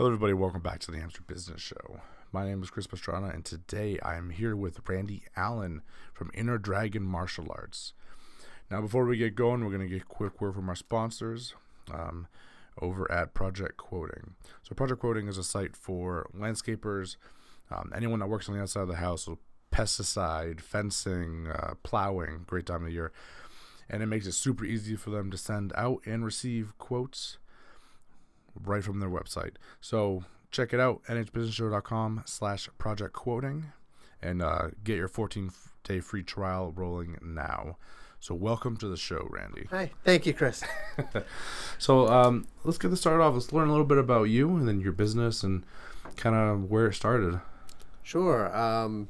Hello, everybody. Welcome back to the Hamster Business Show. My name is Chris Pastrana, and today I am here with Randy Allen from Inner Dragon Martial Arts. Now, before we get going, we're going to get a quick word from our sponsors um, over at Project Quoting. So, Project Quoting is a site for landscapers, um, anyone that works on the outside of the house, so pesticide, fencing, uh, plowing, great time of the year. And it makes it super easy for them to send out and receive quotes right from their website. So check it out, nhbusinessshow.com slash project quoting and uh, get your 14 day free trial rolling now. So welcome to the show, Randy. Hi, thank you, Chris. so um, let's get this started off. Let's learn a little bit about you and then your business and kind of where it started. Sure. Um,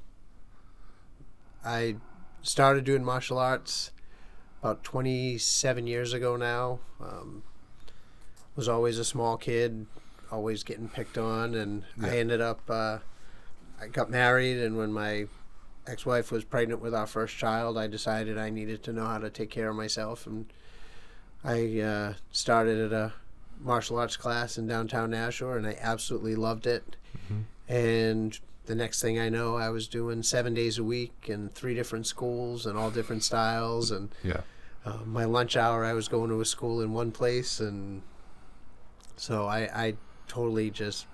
I started doing martial arts about 27 years ago now. Um, was always a small kid, always getting picked on, and yeah. I ended up. Uh, I got married, and when my ex-wife was pregnant with our first child, I decided I needed to know how to take care of myself, and I uh, started at a martial arts class in downtown Nashua, and I absolutely loved it. Mm-hmm. And the next thing I know, I was doing seven days a week in three different schools and all different styles. And yeah, uh, my lunch hour, I was going to a school in one place, and so I, I totally just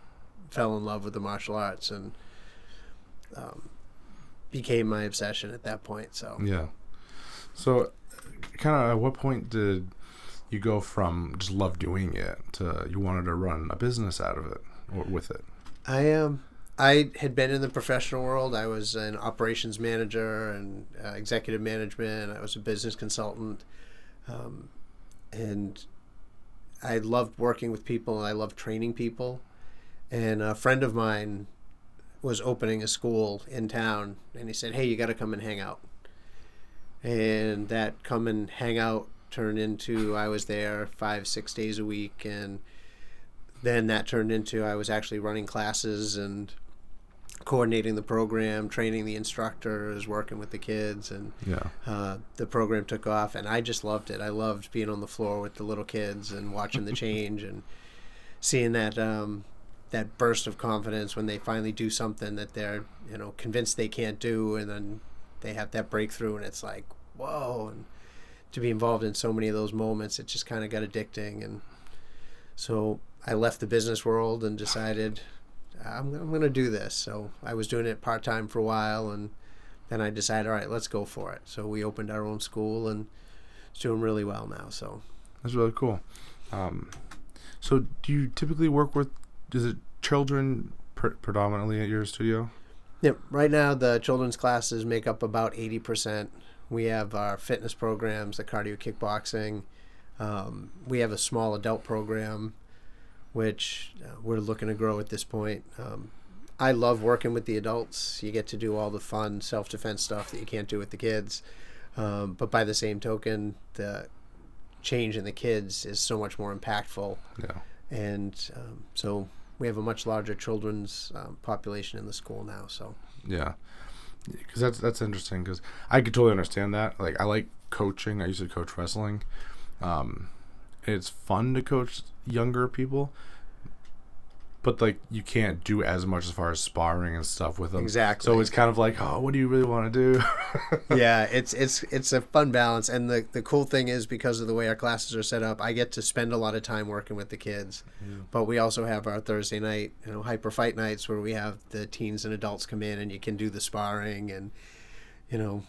fell in love with the martial arts and um, became my obsession at that point. So yeah. So, kind of, at what point did you go from just love doing it to you wanted to run a business out of it or with it? I am. Um, I had been in the professional world. I was an operations manager and uh, executive management. I was a business consultant, um, and I loved working with people and I loved training people. And a friend of mine was opening a school in town and he said, Hey, you got to come and hang out. And that come and hang out turned into I was there five, six days a week. And then that turned into I was actually running classes and coordinating the program, training the instructors, working with the kids, and yeah. uh, the program took off. And I just loved it. I loved being on the floor with the little kids and watching the change and seeing that um, that burst of confidence when they finally do something that they're you know convinced they can't do, and then they have that breakthrough, and it's like whoa. And to be involved in so many of those moments, it just kind of got addicting, and so I left the business world and decided I'm, I'm going to do this. So I was doing it part time for a while, and then I decided, all right, let's go for it. So we opened our own school, and it's doing really well now. So that's really cool. Um, so do you typically work with? Is it children predominantly at your studio? Yep. Right now, the children's classes make up about eighty percent. We have our fitness programs, the cardio kickboxing. Um, we have a small adult program which uh, we're looking to grow at this point. Um, I love working with the adults. You get to do all the fun self defense stuff that you can't do with the kids. Um, but by the same token, the change in the kids is so much more impactful. Yeah. And um, so we have a much larger children's um, population in the school now. So yeah, because that's that's interesting. Because I could totally understand that. Like I like coaching. I used to coach wrestling. Um, it's fun to coach younger people but like you can't do as much as far as sparring and stuff with them. Exactly. So it's kind of like, oh, what do you really want to do? yeah, it's it's it's a fun balance, and the the cool thing is because of the way our classes are set up, I get to spend a lot of time working with the kids. Yeah. But we also have our Thursday night, you know, hyper fight nights where we have the teens and adults come in, and you can do the sparring, and you know,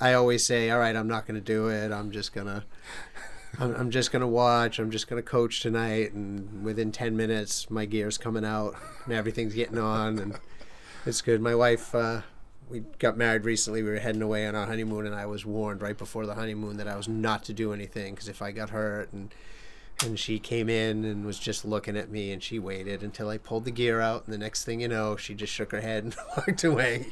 I always say, all right, I'm not going to do it. I'm just gonna I'm, I'm just gonna watch. I'm just gonna coach tonight, and within ten minutes, my gear's coming out and everything's getting on, and it's good. My wife, uh, we got married recently. We were heading away on our honeymoon, and I was warned right before the honeymoon that I was not to do anything because if I got hurt and and she came in and was just looking at me and she waited until I pulled the gear out and the next thing you know she just shook her head and walked away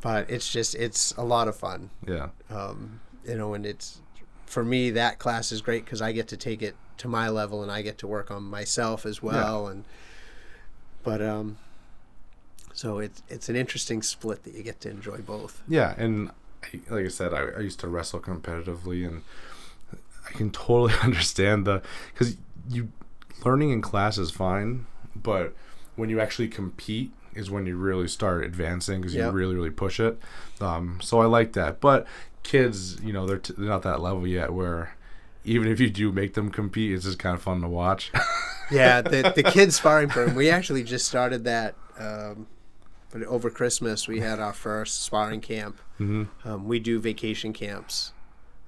but it's just it's a lot of fun yeah um, you know and it's for me, that class is great because I get to take it to my level and I get to work on myself as well. Yeah. And but um, so it's it's an interesting split that you get to enjoy both. Yeah, and like I said, I, I used to wrestle competitively, and I can totally understand the because you learning in class is fine, but when you actually compete is when you really start advancing because Yep. you really really push it. Um, so I like that. But kids, you know, they're, t- they're not that level yet where even if you do make them compete, it's just kind of fun to watch. Yeah, the the kids sparring program. We actually just started that. Um, but over Christmas, we had our first sparring camp. hmm Um, we do vacation camps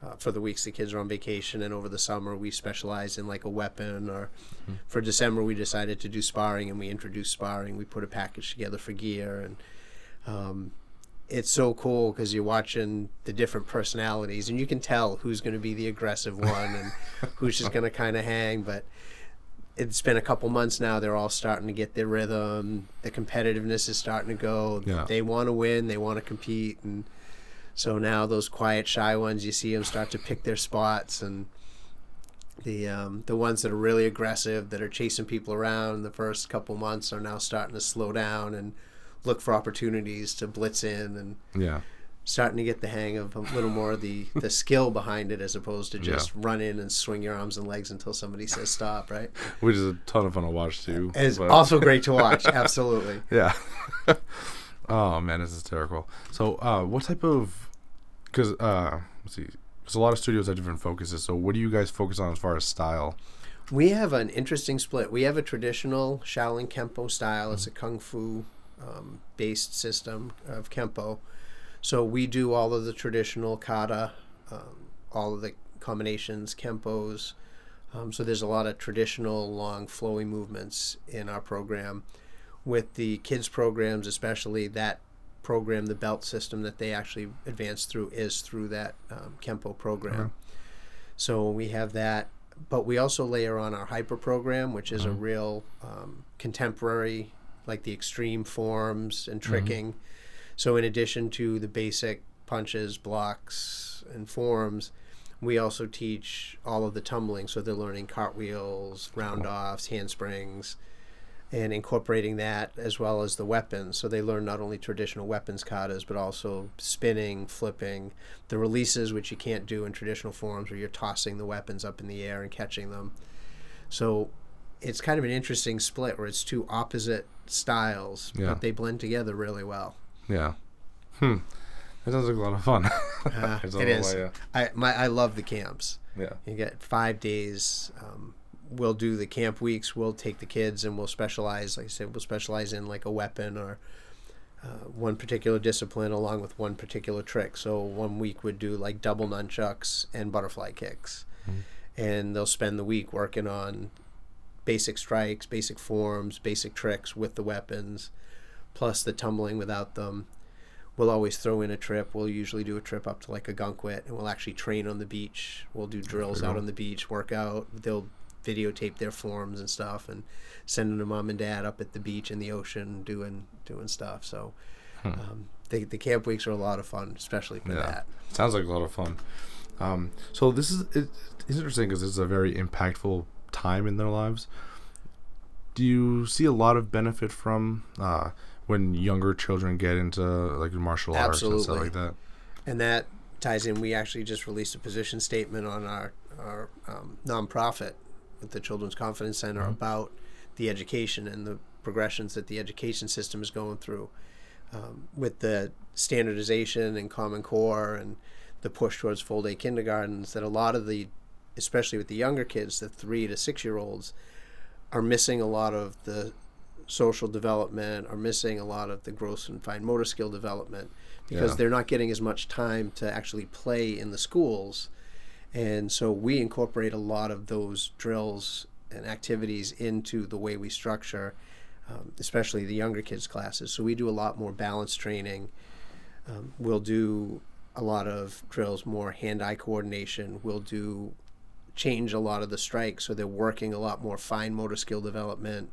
uh, for the weeks the kids are on vacation, and over the summer we specialize in like a weapon. Or for December, we decided to do sparring, and we introduced sparring. We put a package together for gear, and um, it's so cool because you're watching the different personalities, and you can tell who's going to be the aggressive one and who's just going to kind of hang. But it's been a couple months now. They're all starting to get their rhythm. The competitiveness is starting to go. Yeah. They want to win. They want to compete, and so now those quiet, shy ones, you see them start to pick their spots, and the um, the ones that are really aggressive, that are chasing people around the first couple months, are now starting to slow down and look for opportunities to blitz in, and Yeah. starting to get the hang of a little more of the the skill behind it, as opposed to just run in and swing your arms and legs until somebody says stop. Right? Which is a ton of fun to watch too. It's also great to watch. Absolutely. Yeah. oh man, it's hysterical. So, uh, what type of? Because uh, let's see, there's a lot of studios have different focuses. So, what do you guys focus on as far as style? We have an interesting split. We have a traditional Shaolin Kempo style. It's a kung fu um, based system of Kempo. So we do all of the traditional kata, um, all of the combinations, Kempos. Um, so there's a lot of traditional long flowy movements in our program. With the kids programs, especially that program, the belt system that they actually advance through is through that um, Kempo program. So we have that, but we also layer on our hyper program, which is a real um, contemporary, like the extreme forms and tricking. So in addition to the basic punches, blocks, and forms, we also teach all of the tumbling. So they're learning cartwheels, round offs, handsprings, and incorporating that as well as the weapons. So they learn not only traditional weapons katas, but also spinning, flipping, the releases, which you can't do in traditional forms, where you're tossing the weapons up in the air and catching them. So it's kind of an interesting split where it's two opposite styles, Yeah. but they blend together really well. Yeah. Hmm. That sounds like a lot of fun. Uh, it is. I my I love the camps. yeah. You get five days. Um, we'll do the camp weeks. We'll take the kids and we'll specialize. Like I said, we'll specialize in like a weapon or uh, one particular discipline along with one particular trick. So one week would do like double nunchucks and butterfly kicks, and they'll spend the week working on basic strikes, basic forms, basic tricks with the weapons, plus the tumbling without them. We'll always throw in a trip. We'll usually do a trip up to like Ogunquit, and we'll actually train on the beach. We'll do drills out on the beach, work out. They'll videotape their forms and stuff, and send them to mom and dad up at the beach in the ocean doing doing stuff. So, um, the the camp weeks are a lot of fun, especially for Hmm. Yeah. that. Sounds like a lot of fun. Um, so this is it, it's interesting because it's a very impactful time in their lives. Do you see a lot of benefit from uh, when younger children get into like martial arts and stuff like that? and that ties in. We actually just released a position statement on our our um, nonprofit with the Children's Confidence Center about the education and the progressions that the education system is going through um, with the standardization and Common Core and the push towards full day kindergartens. That a lot of the, especially with the younger kids, the three to six year olds, are missing a lot of the social development, are missing a lot of the gross and fine motor skill development because Yeah. they're not getting as much time to actually play in the schools. And so we incorporate a lot of those drills and activities into the way we structure, um, especially the younger kids' classes. So we do a lot more balance training. Um, we'll do a lot of drills, more hand-eye coordination. We'll do change a lot of the strikes, so they're working a lot more fine motor skill development.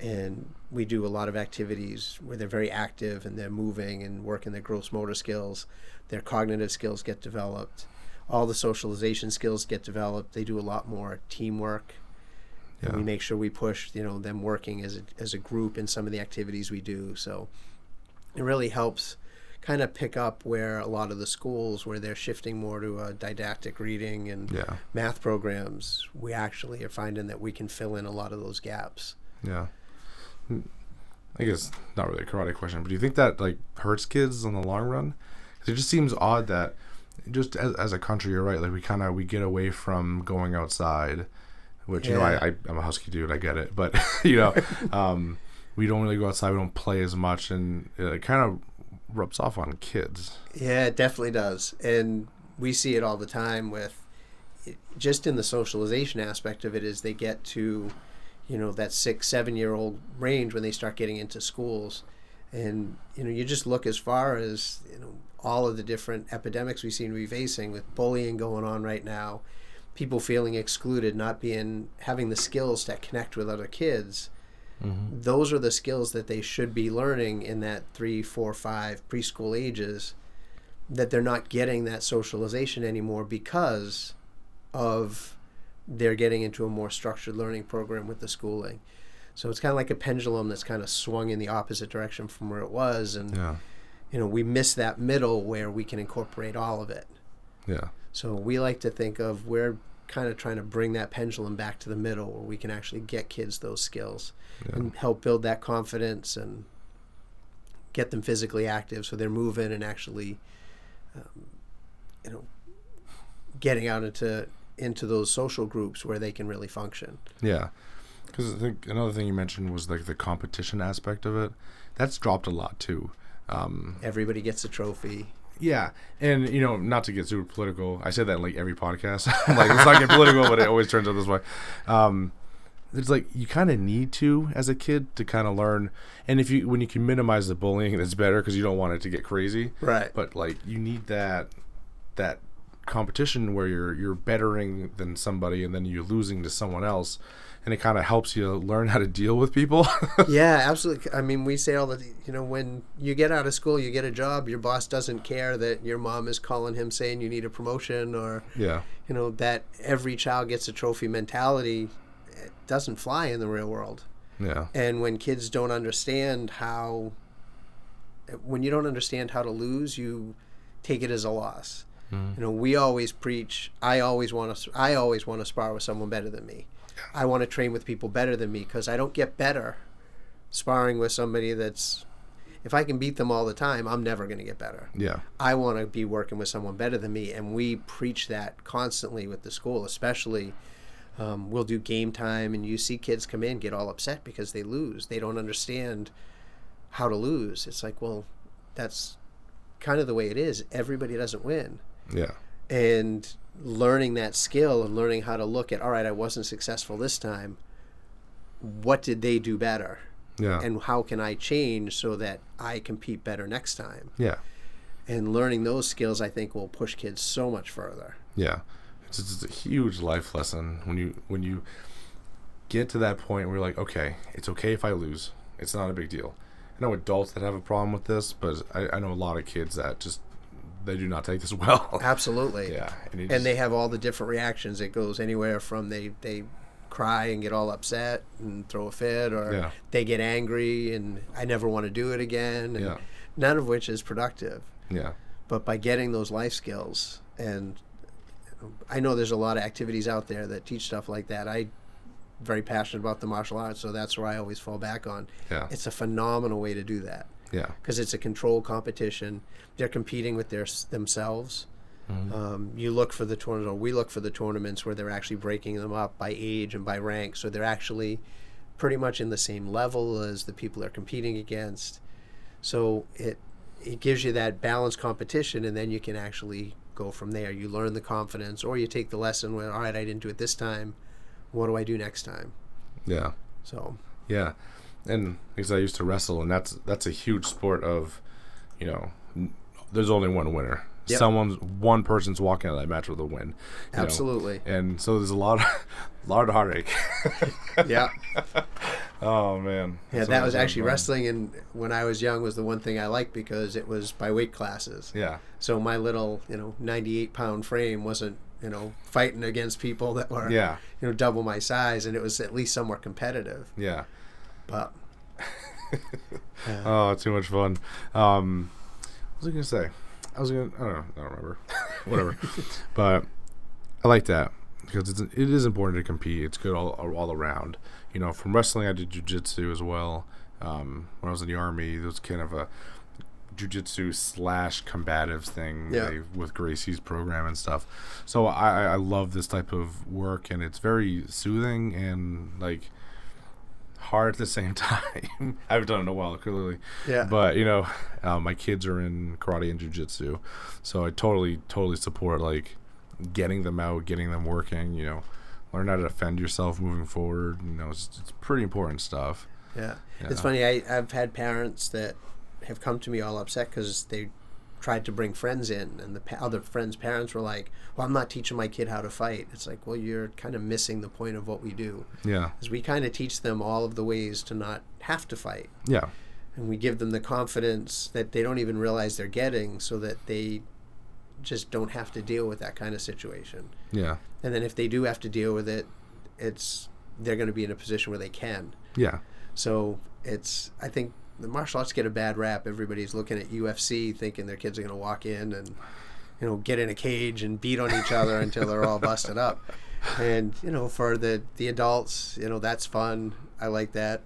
And we do a lot of activities where they're very active and they're moving and working their gross motor skills. Their cognitive skills get developed. All the socialization skills get developed. They do a lot more teamwork. And we make sure we push, you know, them working as a, as a group in some of the activities we do. So it really helps kind of pick up where a lot of the schools where they're shifting more to a didactic reading and Yeah, math programs, we actually are finding that we can fill in a lot of those gaps. yeah. Hmm. I guess not really a karate question, but do you think that like hurts kids in the long run? 'Cause it just seems odd that just as, as a country, you're right. Like we kind of we get away from going outside, which you know I, I I'm a husky dude, I get it, but you know, um, we don't really go outside. We don't play as much, and it kind of rubs off on kids. Yeah, it definitely does. And we see it all the time with just in the socialization aspect of it is they get to, you know, that six, seven year old range when they start getting into schools. And, you know, you just look as far as, you know, all of the different epidemics we seem to be facing with bullying going on right now, people feeling excluded, not being, having the skills to connect with other kids mm-hmm. those are the skills that they should be learning in that three, four, five preschool ages that they're not getting that socialization anymore because of they're getting into a more structured learning program with the schooling. So it's kind of like a pendulum that's kind of swung in the opposite direction from where it was and Yeah, you know we miss that middle where we can incorporate all of it. yeah, So we like to think of we're kind of trying to bring that pendulum back to the middle where we can actually get kids those skills yeah, and help build that confidence and get them physically active so they're moving and actually um, you know getting out into into those social groups where they can really function yeah. Because I think another thing you mentioned was like the competition aspect of it. That's dropped a lot too. Um, everybody gets a trophy Yeah, and you know, not to get super political, I say that in like every podcast. like it's not get political, but it always turns out this way. Um, it's like you kind of need to as a kid to kind of learn, and if you when you can minimize the bullying, that's better because you don't want it to get crazy. right But like you need that that competition where you're you're bettering than somebody, and then you're losing to someone else, and it kind of helps you learn how to deal with people. yeah absolutely. I mean we say all the you know when you get out of school you get a job your boss doesn't care that your mom is calling him saying you need a promotion or yeah, you know that every child gets a trophy mentality it doesn't fly in the real world. Yeah, and when kids don't understand how when you don't understand how to lose you take it as a loss. Mhm. you know we always preach i always want to i always want to spar with someone better than me i want to train with people better than me because i don't get better sparring with somebody that's if i can beat them all the time i'm never going to get better yeah, I want to be working with someone better than me, and we preach that constantly with the school. Especially, um, we'll do game time, and you see kids come in get all upset because they lose. They don't understand how to lose. It's like, well, that's kind of the way it is. Everybody doesn't win, yeah, and learning that skill and learning how to look at, all right, I wasn't successful this time. What did they do better? yeah, And how can I change so that I compete better next time? yeah. and learning those skills i think will push kids so much further Yeah, it's, it's a huge life lesson when you when you get to that point where you're like, okay, it's okay if I lose. It's not a big deal. I know adults that have a problem with this, but I, I know a lot of kids that just they do not take this well. absolutely. Yeah, and, it and they have all the different reactions. It goes anywhere from they they cry and get all upset and throw a fit or Yeah. they get angry and i never want to do it again and Yeah. none of which is productive. Yeah, but by getting those life skills and i know there's a lot of activities out there that teach stuff like that. I very passionate about the martial arts so that's where i always fall back on. Yeah, it's a phenomenal way to do that yeah, because it's a controlled competition. They're competing with their themselves. Mhm. Um, you look for the tournament, or we look for the tournaments where they're actually breaking them up by age and by rank, so they're actually pretty much in the same level as the people they're competing against. So it it gives you that balanced competition, and then you can actually go from there. You learn the confidence, or you take the lesson where, all right, I didn't do it this time. What do I do next time? yeah, So yeah. And because I used to wrestle, and that's that's a huge sport of, you know, n- there's only one winner. Yep. Someone's one person's walking out of that match with a win. you know. absolutely, And so there's a lot, of, lot of heartache. yeah. Oh man. Yeah, So that was actually fun. wrestling, and when I was young, was the one thing I liked because it was by weight classes. Yeah. So my little, you know, ninety-eight pound frame wasn't, you know, fighting against people that were, Yeah. you know, double my size, and it was at least somewhat competitive. Yeah. But Oh, too much fun. Um, what was I gonna say? I was gonna. I don't know. I don't remember. Whatever. but I like that because it's, it is important to compete. It's good all all around. you know, from wrestling, I did jujitsu as well. Um, when I was in the army, it was kind of a jujitsu slash combatives thing Yeah. like, with Gracie's program and stuff. So I, I love this type of work, and it's very soothing and like hard at the same time. I haven't done it in a while, clearly. Yeah. But you know, uh, my kids are in karate and jujitsu, so I totally, totally support like getting them out, getting them working. You know, learn how to defend yourself moving forward. You know, it's, it's pretty important stuff. Yeah. Yeah. It's funny. I, I've had parents that have come to me all upset because they tried to bring friends in, and the pa- other friends' parents were like, "Well, I'm not teaching my kid how to fight." It's like, well, you're kind of missing the point of what we do, Yeah, is we kind of teach them all of the ways to not have to fight, yeah, and we give them the confidence that they don't even realize they're getting, so that they just don't have to deal with that kind of situation. yeah, And then if they do have to deal with it, it's they're going to be in a position where they can. yeah, So it's I think the martial arts get a bad rap. Everybody's looking at UFC thinking their kids are going to walk in and you know get in a cage and beat on each other until they're all busted up. And you know for the the adults, you know that's fun. I like that.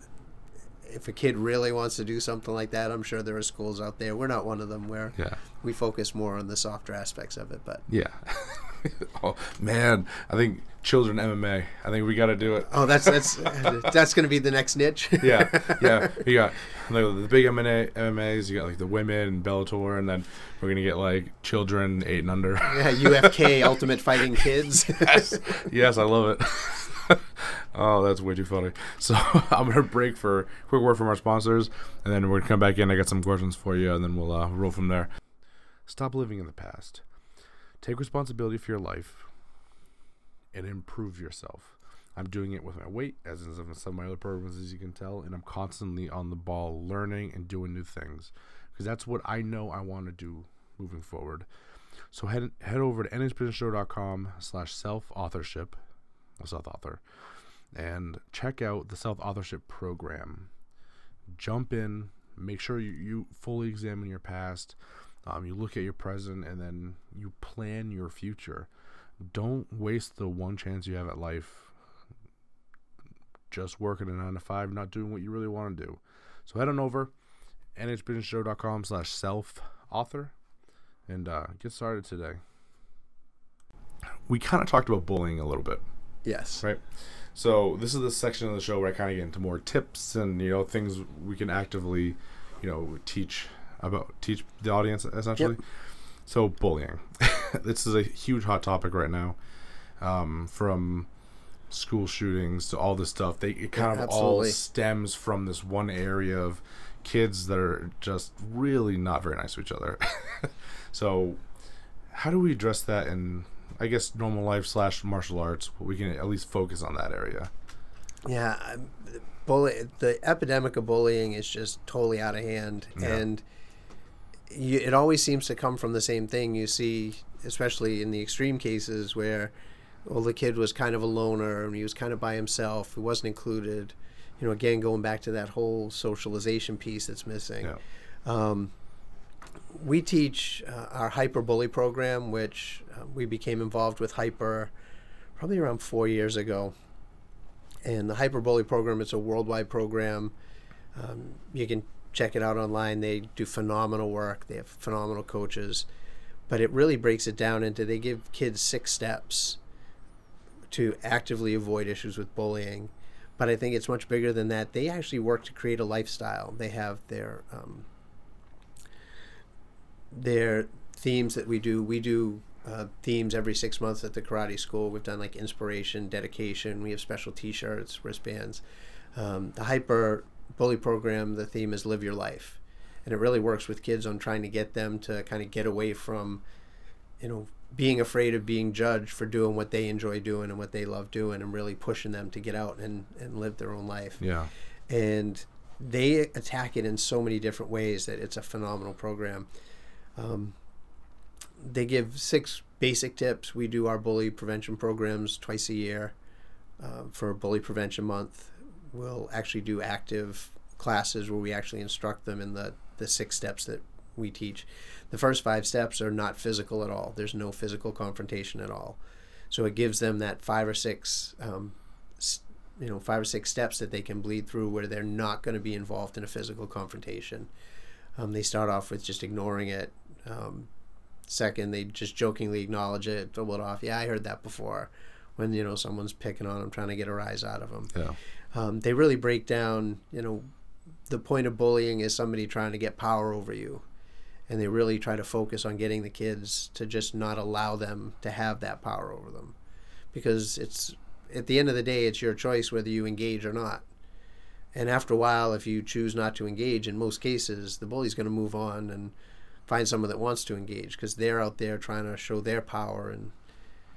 If a kid really wants to do something like that, I'm sure there are schools out there. We're not one of them where yeah, we focus more on the softer aspects of it, but yeah. oh man, I think children MMA. I think we got to do it. oh, that's that's that's going to be the next niche. yeah, yeah. You got like, the big MMA, MMAs. You got like the women and Bellator, and then we're gonna get like children eight and under. yeah, UFK Ultimate Fighting Kids. yes, yes, I love it. oh, that's way too funny. So I'm gonna break for a quick word from our sponsors, and then we're gonna come back in. I got some questions for you, and then we'll uh, roll from there. Stop living in the past. Take responsibility for your life, and improve yourself. I'm doing it with my weight, as in some of my other programs, as you can tell, and I'm constantly on the ball, learning and doing new things, because that's what I know I want to do moving forward. So head head over to nhbusinessshow.com slash self authorship, self author, and check out the self authorship program. Jump in, make sure you, you fully examine your past, um, you look at your present, and then you plan your future. Don't waste the one chance you have at life just working a nine to five, not doing what you really want to do. So head on over nhbusinessshow.com slash self author and uh, get started today. We kind of talked about bullying a little bit, yes. right? So this is the section of the show where I kind of get into more tips and you know things we can actively, you know, teach about teach the audience essentially. So bullying, this is a huge hot topic right now, um, from school shootings to all this stuff. They it kind of all stems from this one area of kids that are just really not very nice to each other. so, how do we address that in, I guess, normal life slash martial arts? We can at least focus on that area. Yeah, bully. The epidemic of bullying is just totally out of hand, Yeah. and you, it always seems to come from the same thing. You see, especially in the extreme cases where, well, the kid was kind of a loner and he was kind of by himself. He wasn't included. You know, again, going back to that whole socialization piece that's missing. Yeah. Um, we teach uh, our hyper bully program, which uh, we became involved with hyper probably around four years ago. And the hyper bully program, it's a worldwide program. Um, you can check it out online. They do phenomenal work. They have phenomenal coaches, but it really breaks it down into they give kids six steps to actively avoid issues with bullying. But I think it's much bigger than that. They actually work to create a lifestyle. They have their um, their themes that we do. We do uh, themes every six months at the karate school. We've done like inspiration, dedication. We have special T-shirts, wristbands. Um, the hyper bully program. The theme is live your life, and it really works with kids on trying to get them to kind of get away from, you know, being afraid of being judged for doing what they enjoy doing and what they love doing, and really pushing them to get out and and live their own life Yeah. and they attack it in so many different ways that it's a phenomenal program. Um, they give six basic tips. We do our bully prevention programs twice a year uh, for Bully Prevention Month. We'll actually do active classes where we actually instruct them in the, the six steps that we teach. The first five steps are not physical at all, there's no physical confrontation at all. So it gives them that five or six um, you know five or six steps that they can bleed through where they're not going to be involved in a physical confrontation. Um, they start off with just ignoring it. Um, second, they just jokingly acknowledge it, throw it off. Yeah, I heard that before. When you know someone's picking on them, trying to get a rise out of them. Yeah. Um, they really break down. You know, the point of bullying is somebody trying to get power over you, and they really try to focus on getting the kids to just not allow them to have that power over them, because it's at the end of the day, it's your choice whether you engage or not. And after a while, if you choose not to engage, in most cases, the bully's going to move on and find someone that wants to engage because they're out there trying to show their power and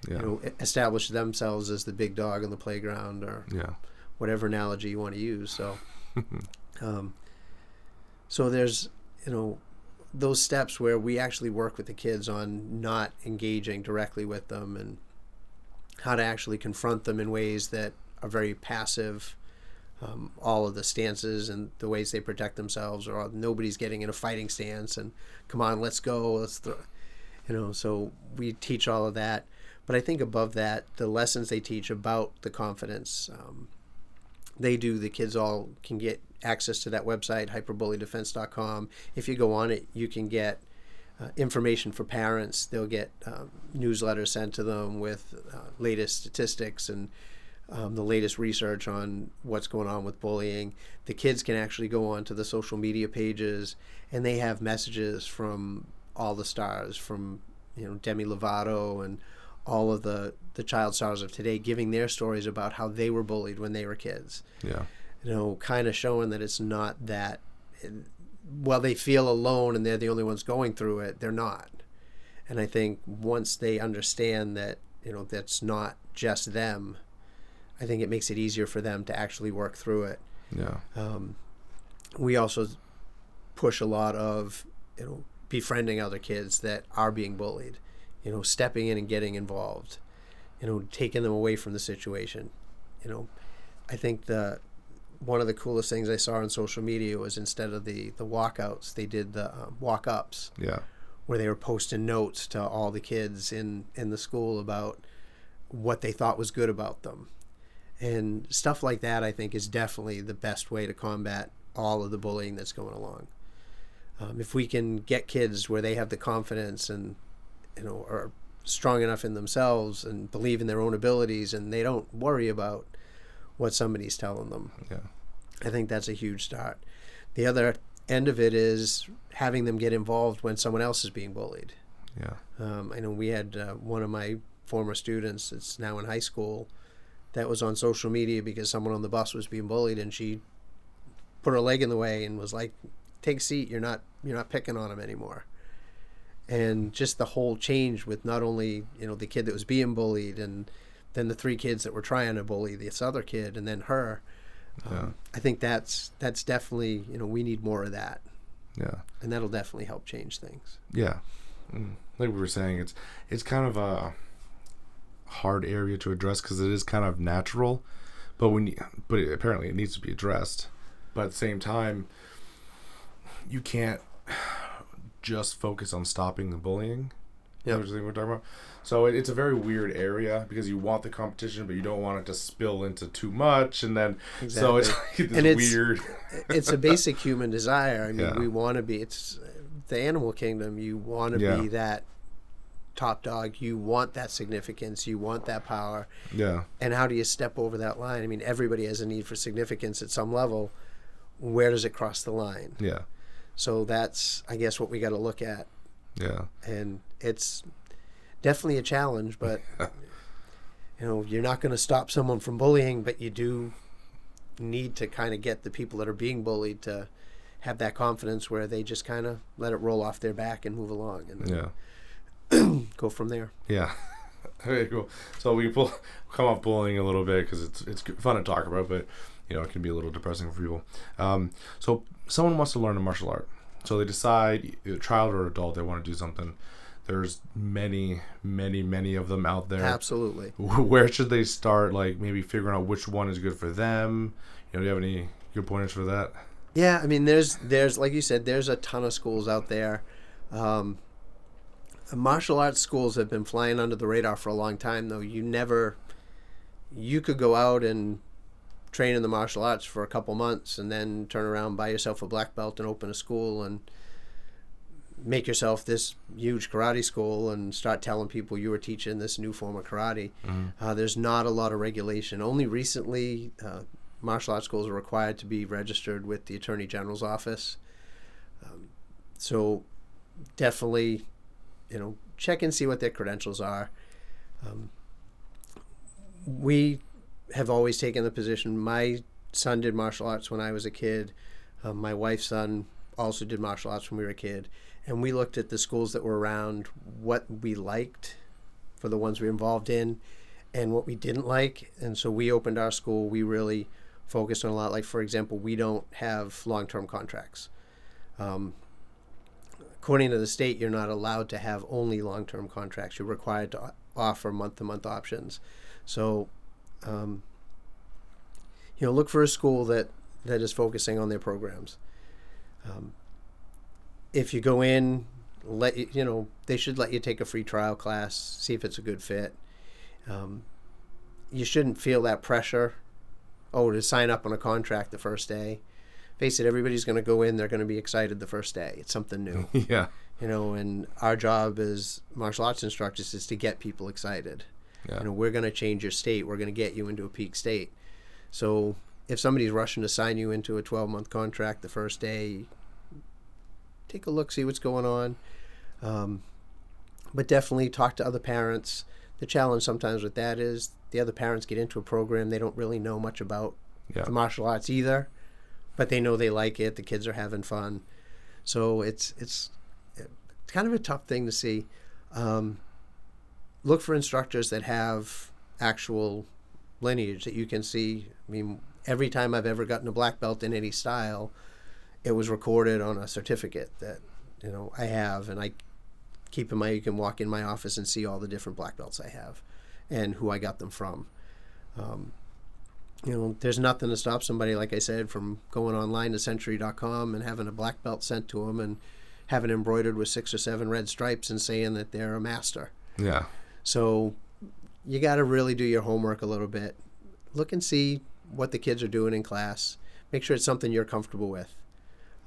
Yeah. you know establish themselves as the big dog on the playground or yeah. Whatever analogy you want to use. So, um, so there's you know those steps where we actually work with the kids on not engaging directly with them and how to actually confront them in ways that are very passive. Um, all of the stances and the ways they protect themselves, or nobody's getting in a fighting stance, and come on, let's go, let's throw, you know. So we teach all of that, but I think above that, the lessons they teach about the confidence, um, they do. The kids all can get access to that website, hyperbullydefense.com. If you go on it, you can get uh, information for parents. They'll get um, newsletters sent to them with uh, latest statistics and um, the latest research on what's going on with bullying. The kids can actually go on to the social media pages, and they have messages from all the stars, from you know Demi Lovato and all of the the child stars of today, giving their stories about how they were bullied when they were kids Yeah. you know, kind of showing that it's not that. While they feel alone and they're the only ones going through it, they're not. And I think once they understand that, you know, that's not just them, I think it makes it easier for them to actually work through it. Yeah. Um, we also push a lot of, you know, befriending other kids that are being bullied, you know, stepping in and getting involved, you know, taking them away from the situation. You know, I think the one of the coolest things I saw on social media was instead of the the walkouts, they did the um, walk ups Yeah. where they were posting notes to all the kids in in the school about what they thought was good about them and stuff like that i think is definitely the best way to combat all of the bullying that's going along um, if we can get kids where they have the confidence and you know are strong enough in themselves and believe in their own abilities and they don't worry about what somebody's telling them Yeah. I think that's a huge start. The other end of it is having them get involved when someone else is being bullied. Yeah. Um, I know we had uh, one of my former students that's now in high school that was on social media because someone on the bus was being bullied and she put her leg in the way and was like, "Take a seat. You're not you're not picking on him anymore." And just the whole change with not only you know the kid that was being bullied and then the three kids that were trying to bully this other kid and then her. Yeah. Um, I think that's that's definitely you know we need more of that, Yeah. and that'll definitely help change things. Yeah. Mm. Like we were saying, it's it's kind of a hard area to address because it is kind of natural, but when you, but it, apparently it needs to be addressed. But at the same time, you can't just focus on stopping the bullying. Know Yep. what we're talking about. So it, it's a very weird area because you want the competition, but you don't want it to spill into too much, and then so it's like And it's- weird. it's a basic human desire. I mean, Yeah. we want to be. It's the animal kingdom. You want to Yeah. be that top dog. You want that significance. You want that power. Yeah. And how do you step over that line? I mean, everybody has a need for significance at some level. Where does it cross the line? Yeah. So that's, I guess, what we got to look at. Yeah. and it's definitely a challenge but you know you're not going to stop someone from bullying but you do need to kind of get the people that are being bullied to have that confidence where they just kind of let it roll off their back and move along and then Yeah. go from there Yeah. Very cool. So we pull come off bullying a little bit because it's it's fun to talk about, but you know it can be a little depressing for people. Um, so someone wants to learn a martial art, so they decide, child or adult, they want to do something. There's many, many, many of them out there. absolutely Where should they start? Like maybe figuring out which one is good for them. You know, do you have any good pointers for that? yeah i mean there's there's like you said there's a ton of schools out there um, martial arts schools have been flying under the radar for a long time though you never you could go out and train in the martial arts for a couple months and then turn around, buy yourself a black belt, and open a school and make yourself this huge karate school and start telling people you were teaching this new form of karate. Mm-hmm. Uh, there's not a lot of regulation. Only recently, uh, martial arts schools are required to be registered with the Attorney General's office. Um, so definitely, you know, check and see what their credentials are. Um, we have always taken the position. My son did martial arts when I was a kid. Um, my wife's son also did martial arts when we were a kid, and we looked at the schools that were around, what we liked for the ones we were involved in, and what we didn't like. And so we opened our school. We really focused on a lot. Like for example, we don't have long-term contracts. Um, according to the state, you're not allowed to have only long-term contracts. You're required to offer month-to-month options. So, um, you know, look for a school that that is focusing on their programs. Um, if you go in, let you, you know they should let you take a free trial class, see if it's a good fit. Um, you shouldn't feel that pressure. Oh, to sign up on a contract the first day. Face it, everybody's going to go in. They're going to be excited the first day. It's something new, yeah. you know. And our job as martial arts instructors is to get people excited. Yeah. You know, we're going to change your state. We're going to get you into a peak state. So if somebody's rushing to sign you into a 12 month contract the first day, take a look, see what's going on. Um, but definitely talk to other parents. The challenge sometimes with that is the other parents get into a program they don't really know much about Yeah. the martial arts either, but they know they like it. The kids are having fun, so it's it's it's kind of a tough thing to see. Um, look for instructors that have actual lineage that you can see. I mean, every time I've ever gotten a black belt in any style, it was recorded on a certificate that you know I have, and I keep in my. You can walk in my office and see all the different black belts I have, and who I got them from. Um, you know, there's nothing to stop somebody, like I said, from going online to Century.com and having a black belt sent to them and having embroidered with six or seven red stripes and saying that they're a master. Yeah. So you got to really do your homework a little bit. Look and see what the kids are doing in class. Make sure it's something you're comfortable with.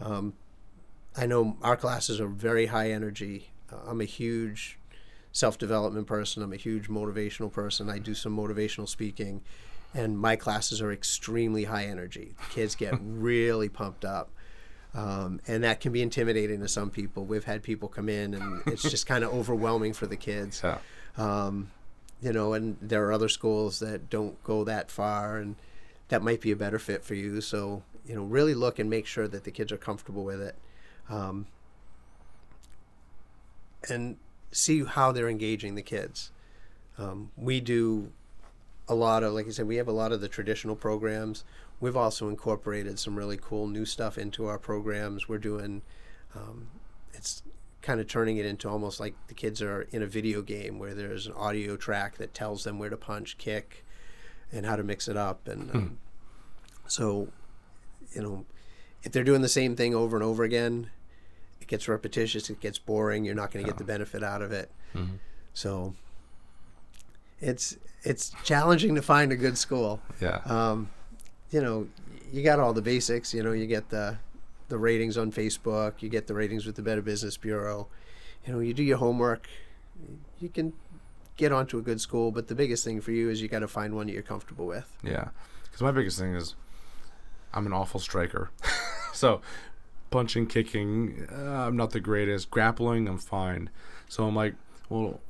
Um, I know our classes are very high energy. Uh, I'm a huge self development person, I'm a huge motivational person. I do some motivational speaking, and my classes are extremely high energy. The kids get really pumped up. Um, and that can be intimidating to some people. We've had people come in, and it's just kind of overwhelming for the kids. Yeah. Um, you know, and there are other schools that don't go that far, and that might be a better fit for you. So, you know, really look and make sure that the kids are comfortable with it, um, and see how they're engaging the kids. Um, we do a lot of, like I said, we have a lot of the traditional programs. We've also incorporated some really cool new stuff into our programs. We're doing, um, it's kind of turning it into almost like the kids are in a video game where there's an audio track that tells them where to punch, kick, and how to mix it up. And um, so, you know, if they're doing the same thing over and over again, it gets repetitious, it gets boring. You're not going to get the benefit out of it. Mhm. So, it's it's challenging to find a good school. Yeah. Um, you know, you got all the basics. You know, you get the the ratings on Facebook, you get the ratings with the Better Business Bureau. You know, you do your homework, you can get onto a good school. But the biggest thing for you is you got to find one that you're comfortable with. Yeah, because my biggest thing is I'm an awful striker. so punching, kicking, uh, I'm not the greatest. Grappling, I'm fine. So I'm like, well,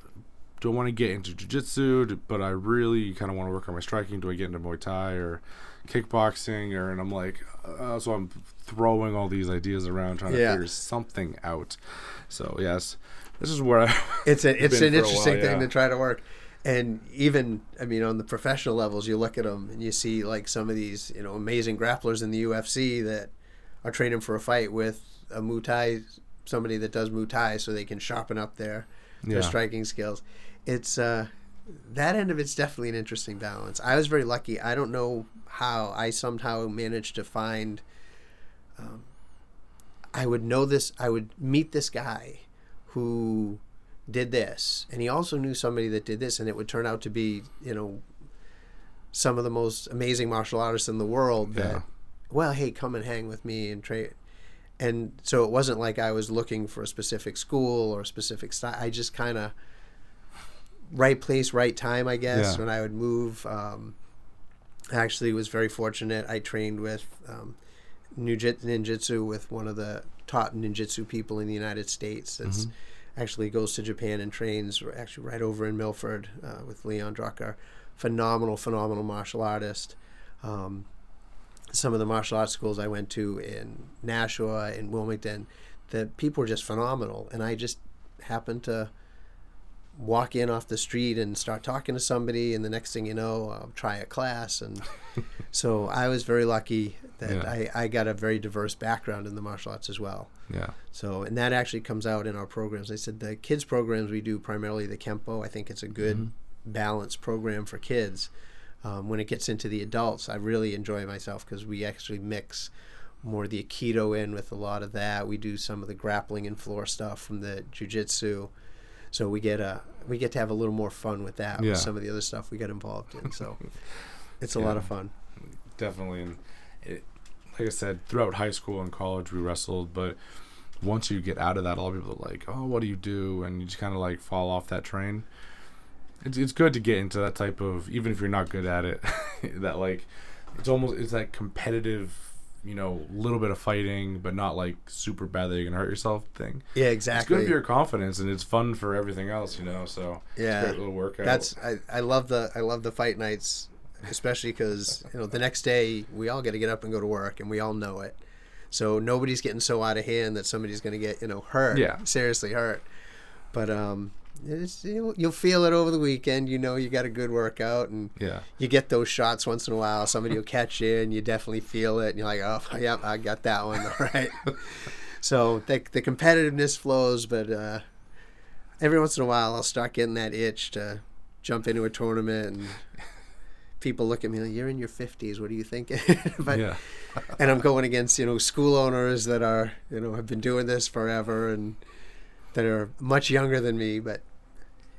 do I want to get into jujitsu? But I really kind of want to work on my striking. Do I get into Muay Thai or kickboxing? Or and I'm like, uh, so I'm throwing all these ideas around trying to figure something out. So yes, this is where I. It's a, it's an interesting while, thing yeah. to try to work. And even, I mean, on the professional levels, you look at them and you see like some of these, you know, amazing grapplers in the UFC that are training for a fight with a Muay Thai, somebody that does Muay Thai so they can sharpen up their, their Yeah. striking skills. It's, uh, that end of it's definitely an interesting balance. I was very lucky. I don't know how I somehow managed to find, um, I would know this, I would meet this guy who did this and he also knew somebody that did this and it would turn out to be you know some of the most amazing martial artists in the world that Yeah. well hey come and hang with me and trade and so it wasn't like i was looking for a specific school or a specific style i just kind of right place right time i guess Yeah. when i would move um, actually was very fortunate. I trained with um, ninjutsu with one of the top ninjutsu people in the united states that's actually goes to japan and trains actually right over in milford uh, with leon drucker phenomenal phenomenal martial artist. Um, some of the martial arts schools I went to in Nashua in Wilmington, the people were just phenomenal, and I just happened to walk in off the street and start talking to somebody, and the next thing you know, I'll try a class, and so I was very lucky that Yeah. I, I got a very diverse background in the martial arts as well. Yeah. So, and that actually comes out in our programs. I said the kids programs we do primarily the Kempo. I think it's a good balanced program for kids. Um, when it gets into the adults, I really enjoy myself because we actually mix more the Aikido in with a lot of that. We do some of the grappling and floor stuff from the Jiu-Jitsu. So we get a we get to have a little more fun with that. Yeah. With some of the other stuff we get involved in. So it's a Yeah. lot of fun. definitely and it, like i said throughout high school and college we wrestled but once you get out of that all people are like oh what do you do and you just kind of like fall off that train it's, it's good to get into that type of even if you're not good at it that like it's almost it's that competitive you know little bit of fighting but not like super bad that you're gonna hurt yourself thing Yeah, exactly. it's good for your confidence and it's fun for everything else you know so it's a Yeah. great little workout That's I, I love the I love the fight nights, especially because you know the next day we all got to get up and go to work, and we all know it. So nobody's getting so out of hand that somebody's going to get you know hurt, Yeah. seriously hurt. But um, it's, you'll, you'll feel it over the weekend. You know you got a good workout, and yeah you get those shots once in a while. Somebody will catch you, and you definitely feel it, and you're like, oh, yep, I got that one, all right. so the the competitiveness flows, but uh, every once in a while, I'll start getting that itch to jump into a tournament, and people look at me like, "You're in your 50s. What are you thinking?" but yeah and I'm going against you know school owners that are you know have been doing this forever and that are much younger than me, but.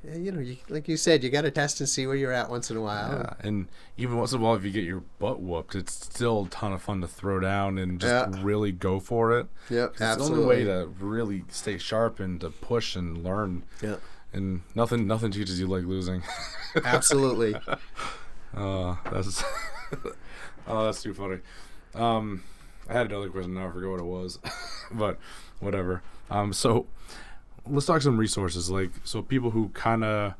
You know, you, like you said, you got to test and see where you're at once in a while. Yeah, and even once in a while, if you get your butt whooped, it's still a ton of fun to throw down and just Yeah. really go for it. Yep, 'Cause It's the only way to really stay sharp and to push and learn. Yeah, And nothing, nothing teaches you like losing. absolutely. Uh, that's oh, that's too funny. Um, I had another question. Now I forgot what it was, but whatever. Um, so let's talk some resources. Like, so people who kind of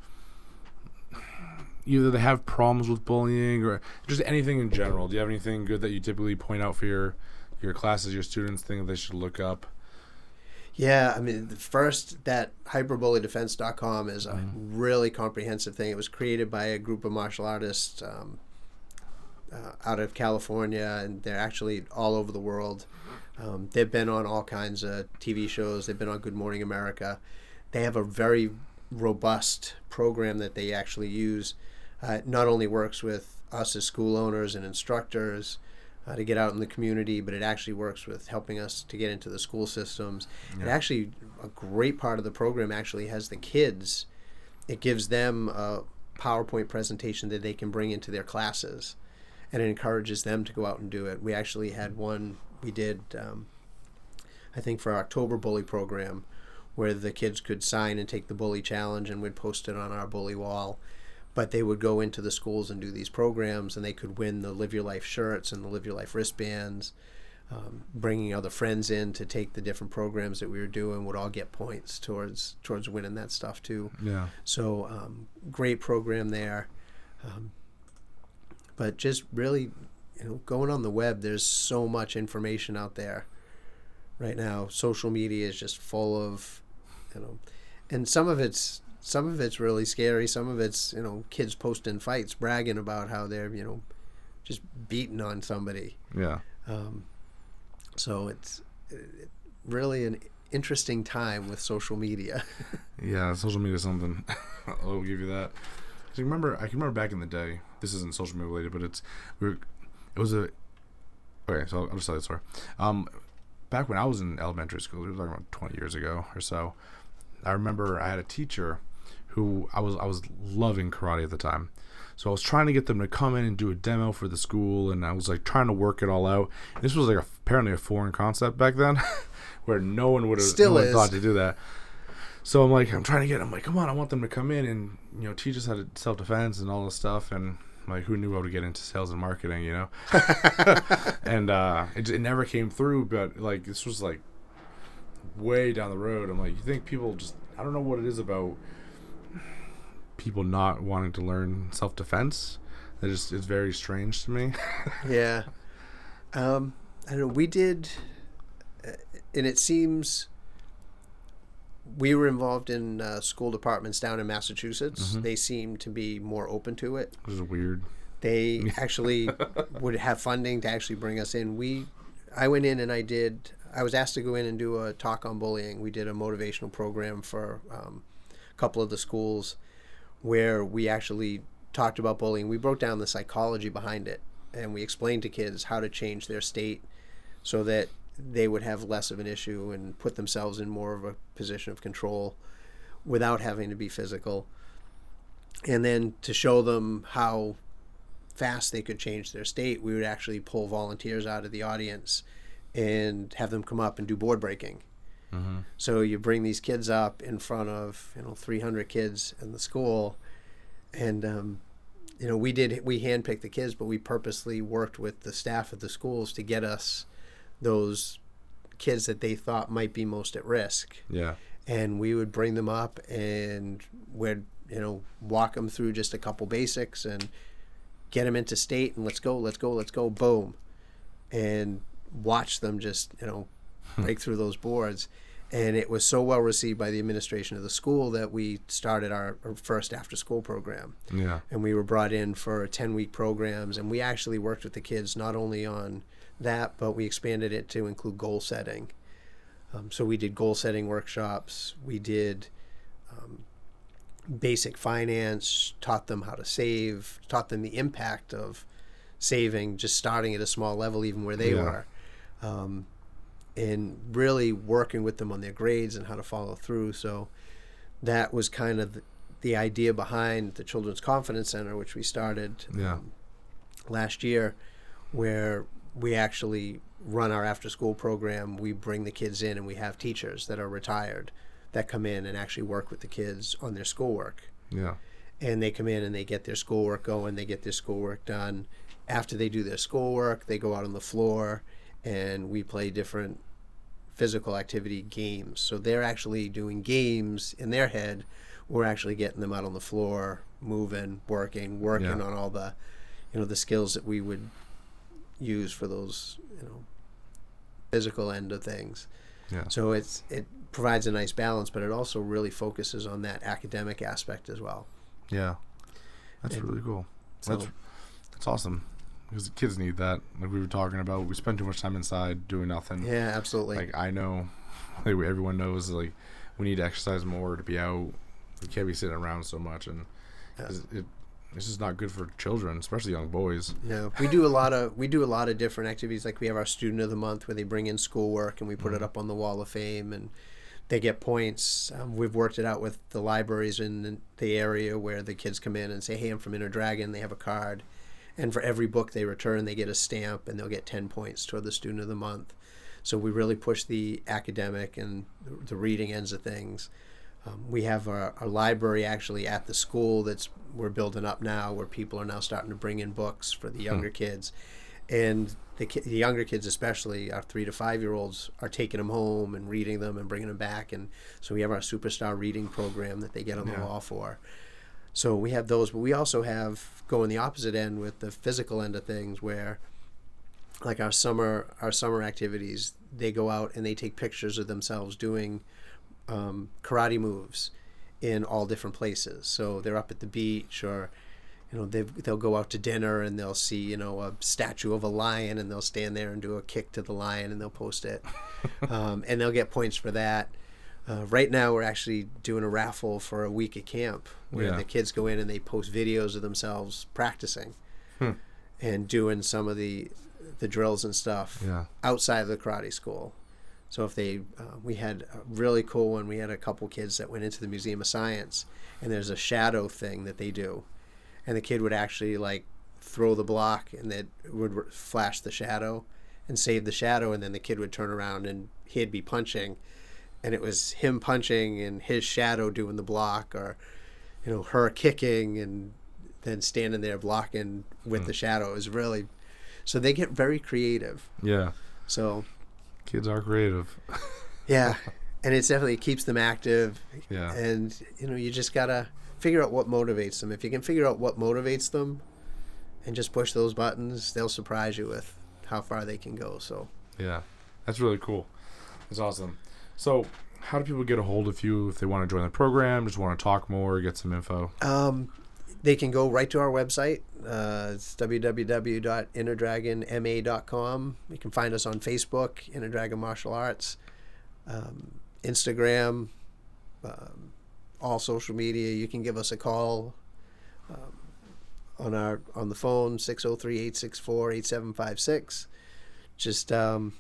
either they have problems with bullying or just anything in general. Do you have anything good that you typically point out for your your classes, your students, think they should look up? Yeah, I mean, the first that hyperbulliedefense.com is a really comprehensive thing. It was created by a group of martial artists um, uh, out of California, and they're actually all over the world. Um, they've been on all kinds of TV shows. They've been on Good Morning America. They have a very robust program that they actually use. Uh, it not only works with us as school owners and instructors uh, to get out in the community, but it actually works with helping us to get into the school systems. It actually, a great part of the program actually has the kids. It gives them a PowerPoint presentation that they can bring into their classes, and it encourages them to go out and do it. We actually had one we did, um, I think, for our October Bully program, where the kids could sign and take the Bully Challenge, and we'd post it on our Bully wall. But they would go into the schools and do these programs and they could win the live your life shirts and the live your life wristbands um, bringing other friends in to take the different programs that we were doing would all get points towards towards winning that stuff too. Yeah. so um, great program there. Um, but just really you know going on the web there's so much information out there right now social media is just full of you know and some of it's some of it's really scary some of it's you know kids posting fights bragging about how they're you know just beating on somebody Yeah. um, so it's it, really an interesting time with social media Yeah, social media is something. I'll give you that. So remember, I can remember back in the day. This isn't social media related, but it's we were, it was a. Okay, so I'll, I'll just tell you the story. Um, back when I was in elementary school, we were talking about twenty years ago or so. I remember I had a teacher who I was I was loving karate at the time. So I was trying to get them to come in and do a demo for the school, and I was like trying to work it all out. This was like a, apparently a foreign concept back then, where no one would have Still no thought to do that. So I'm like, I'm trying to get. I'm like, come on, I want them to come in and you know teach us how to self defense and all this stuff. And like, who knew I would get into sales and marketing, you know? and uh, it, it never came through. But like, this was like way down the road. I'm like, you think people just? I don't know what it is about people not wanting to learn self defense. It just it's very strange to me. Yeah. Um, I don't know. We did, uh, and it seems we were involved in uh, school departments down in Massachusetts. They seemed to be more open to it. Which is weird. They actually would have funding to actually bring us in. We, I went in and I did. I was asked to go in and do a talk on bullying. We did a motivational program for um, a couple of the schools, where we actually talked about bullying. We broke down the psychology behind it, and we explained to kids how to change their state, so that they would have less of an issue and put themselves in more of a position of control, without having to be physical. And then to show them how fast they could change their state, we would actually pull volunteers out of the audience and have them come up and do board breaking. So you bring these kids up in front of you know 300 kids in the school, and um, you know we did we handpicked the kids, but we purposely worked with the staff at the schools to get us those kids that they thought might be most at risk. Yeah. and we would bring them up and we'd you know walk them through just a couple basics and get them into state and let's go let's go let's go boom. And watch them just you know break through those boards. And it was so well received by the administration of the school that we started our, our first after school program. Yeah. and we were brought in for 10 week programs. And we actually worked with the kids not only on that but we expanded it to include goal setting um, so we did goal setting workshops we did um, basic finance taught them how to save taught them the impact of saving just starting at a small level even where they Yeah. were um, and really working with them on their grades and how to follow through so that was kind of the, the idea behind the Children's Confidence Center, which we started Yeah. um, last year, where we actually run our after school program. We bring the kids in and we have teachers that are retired that come in and actually work with the kids on their schoolwork. Yeah. And they come in and they get their schoolwork going, they get their schoolwork done. After they do their schoolwork, they go out on the floor and we play different physical activity games. So they're actually doing games in their head. We're actually getting them out on the floor, moving, working, working Yeah. on all the, you know, the skills that we would use for those, you know, physical end of things. Yeah. So it's it provides a nice balance, but it also really focuses on that academic aspect as well. Yeah. That's And really cool. so- That's that's awesome. Because the kids need that. Like we were talking about, we spend too much time inside doing nothing. Yeah, absolutely. Like I know, like everyone knows, like we need to exercise more to be out. We can't be sitting around so much, and Yeah. it, it's just not good for children, especially young boys. Yeah, we do a lot of we do a lot of different activities. Like we have our student of the month where they bring in schoolwork and we put it up on the wall of fame and they get points. Um, we've worked it out with the libraries in the area where the kids come in and say, "Hey, I'm from Inner Dragon." They have a card, and for every book they return, they get a stamp and they'll get ten points toward the student of the month. So we really push the academic and the reading ends of things. Um, we have our, our library actually at the school that's we're building up now, where people are now starting to bring in books for the younger kids, and the, ki- the younger kids, especially our three to five year olds, are taking them home and reading them and bringing them back, and so we have our superstar reading program that they get on the Yeah. wall for. So we have those, but we also have going the opposite end with the physical end of things, where like our summer our summer activities, they go out and they take pictures of themselves doing um, karate moves in all different places. So they're up at the beach or you know they they'll go out to dinner and they'll see you know a statue of a lion and they'll stand there and do a kick to the lion and they'll post it um, and they'll get points for that uh, right now we're actually doing a raffle for a week at camp where Yeah. the kids go in and they post videos of themselves practicing and doing some of the the drills and stuff Yeah. outside of the karate school So if they, uh, we had a really cool one. We had a couple kids that went into the Museum of Science, and there's a shadow thing that they do, and the kid would actually like throw the block, and it would flash the shadow, and save the shadow, and then the kid would turn around and he'd be punching, and it was him punching and his shadow doing the block, or you know her kicking and then standing there blocking with the shadow. It was really, so they get very creative. Yeah. So Kids are creative. yeah, and it's definitely it keeps them active. Yeah. And you know, you just gotta figure out what motivates them. If you can figure out what motivates them, and just push those buttons, they'll surprise you with how far they can go. So Yeah. That's really cool. That's awesome. So, how do people get a hold of you if they want to join the program, just want to talk more, get some info? um, they can go right to our website. Uh, it's www.innerdragonma.com. You can find us on Facebook, Inner Dragon Martial Arts, um, Instagram, um, all social media. You can give us a call um, on our on the phone 603-864-8756. Just um,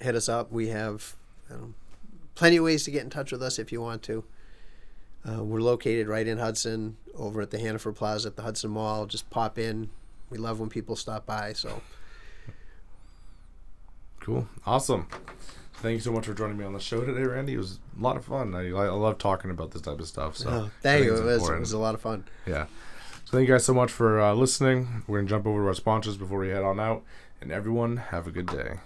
hit us up. We have know, plenty of ways to get in touch with us if you want to. Uh, we're located right in Hudson, over at the Hannaford Plaza at the Hudson Mall. Just pop in. We love when people stop by. So Cool. Awesome. Thank you so much for joining me on the show today, Randy. It was a lot of fun. I, I love talking about this type of stuff. So oh, thank you. It was, it was a lot of fun. Yeah. So thank you guys so much for uh, listening. We're going to jump over to our sponsors before we head on out. And everyone, have a good day.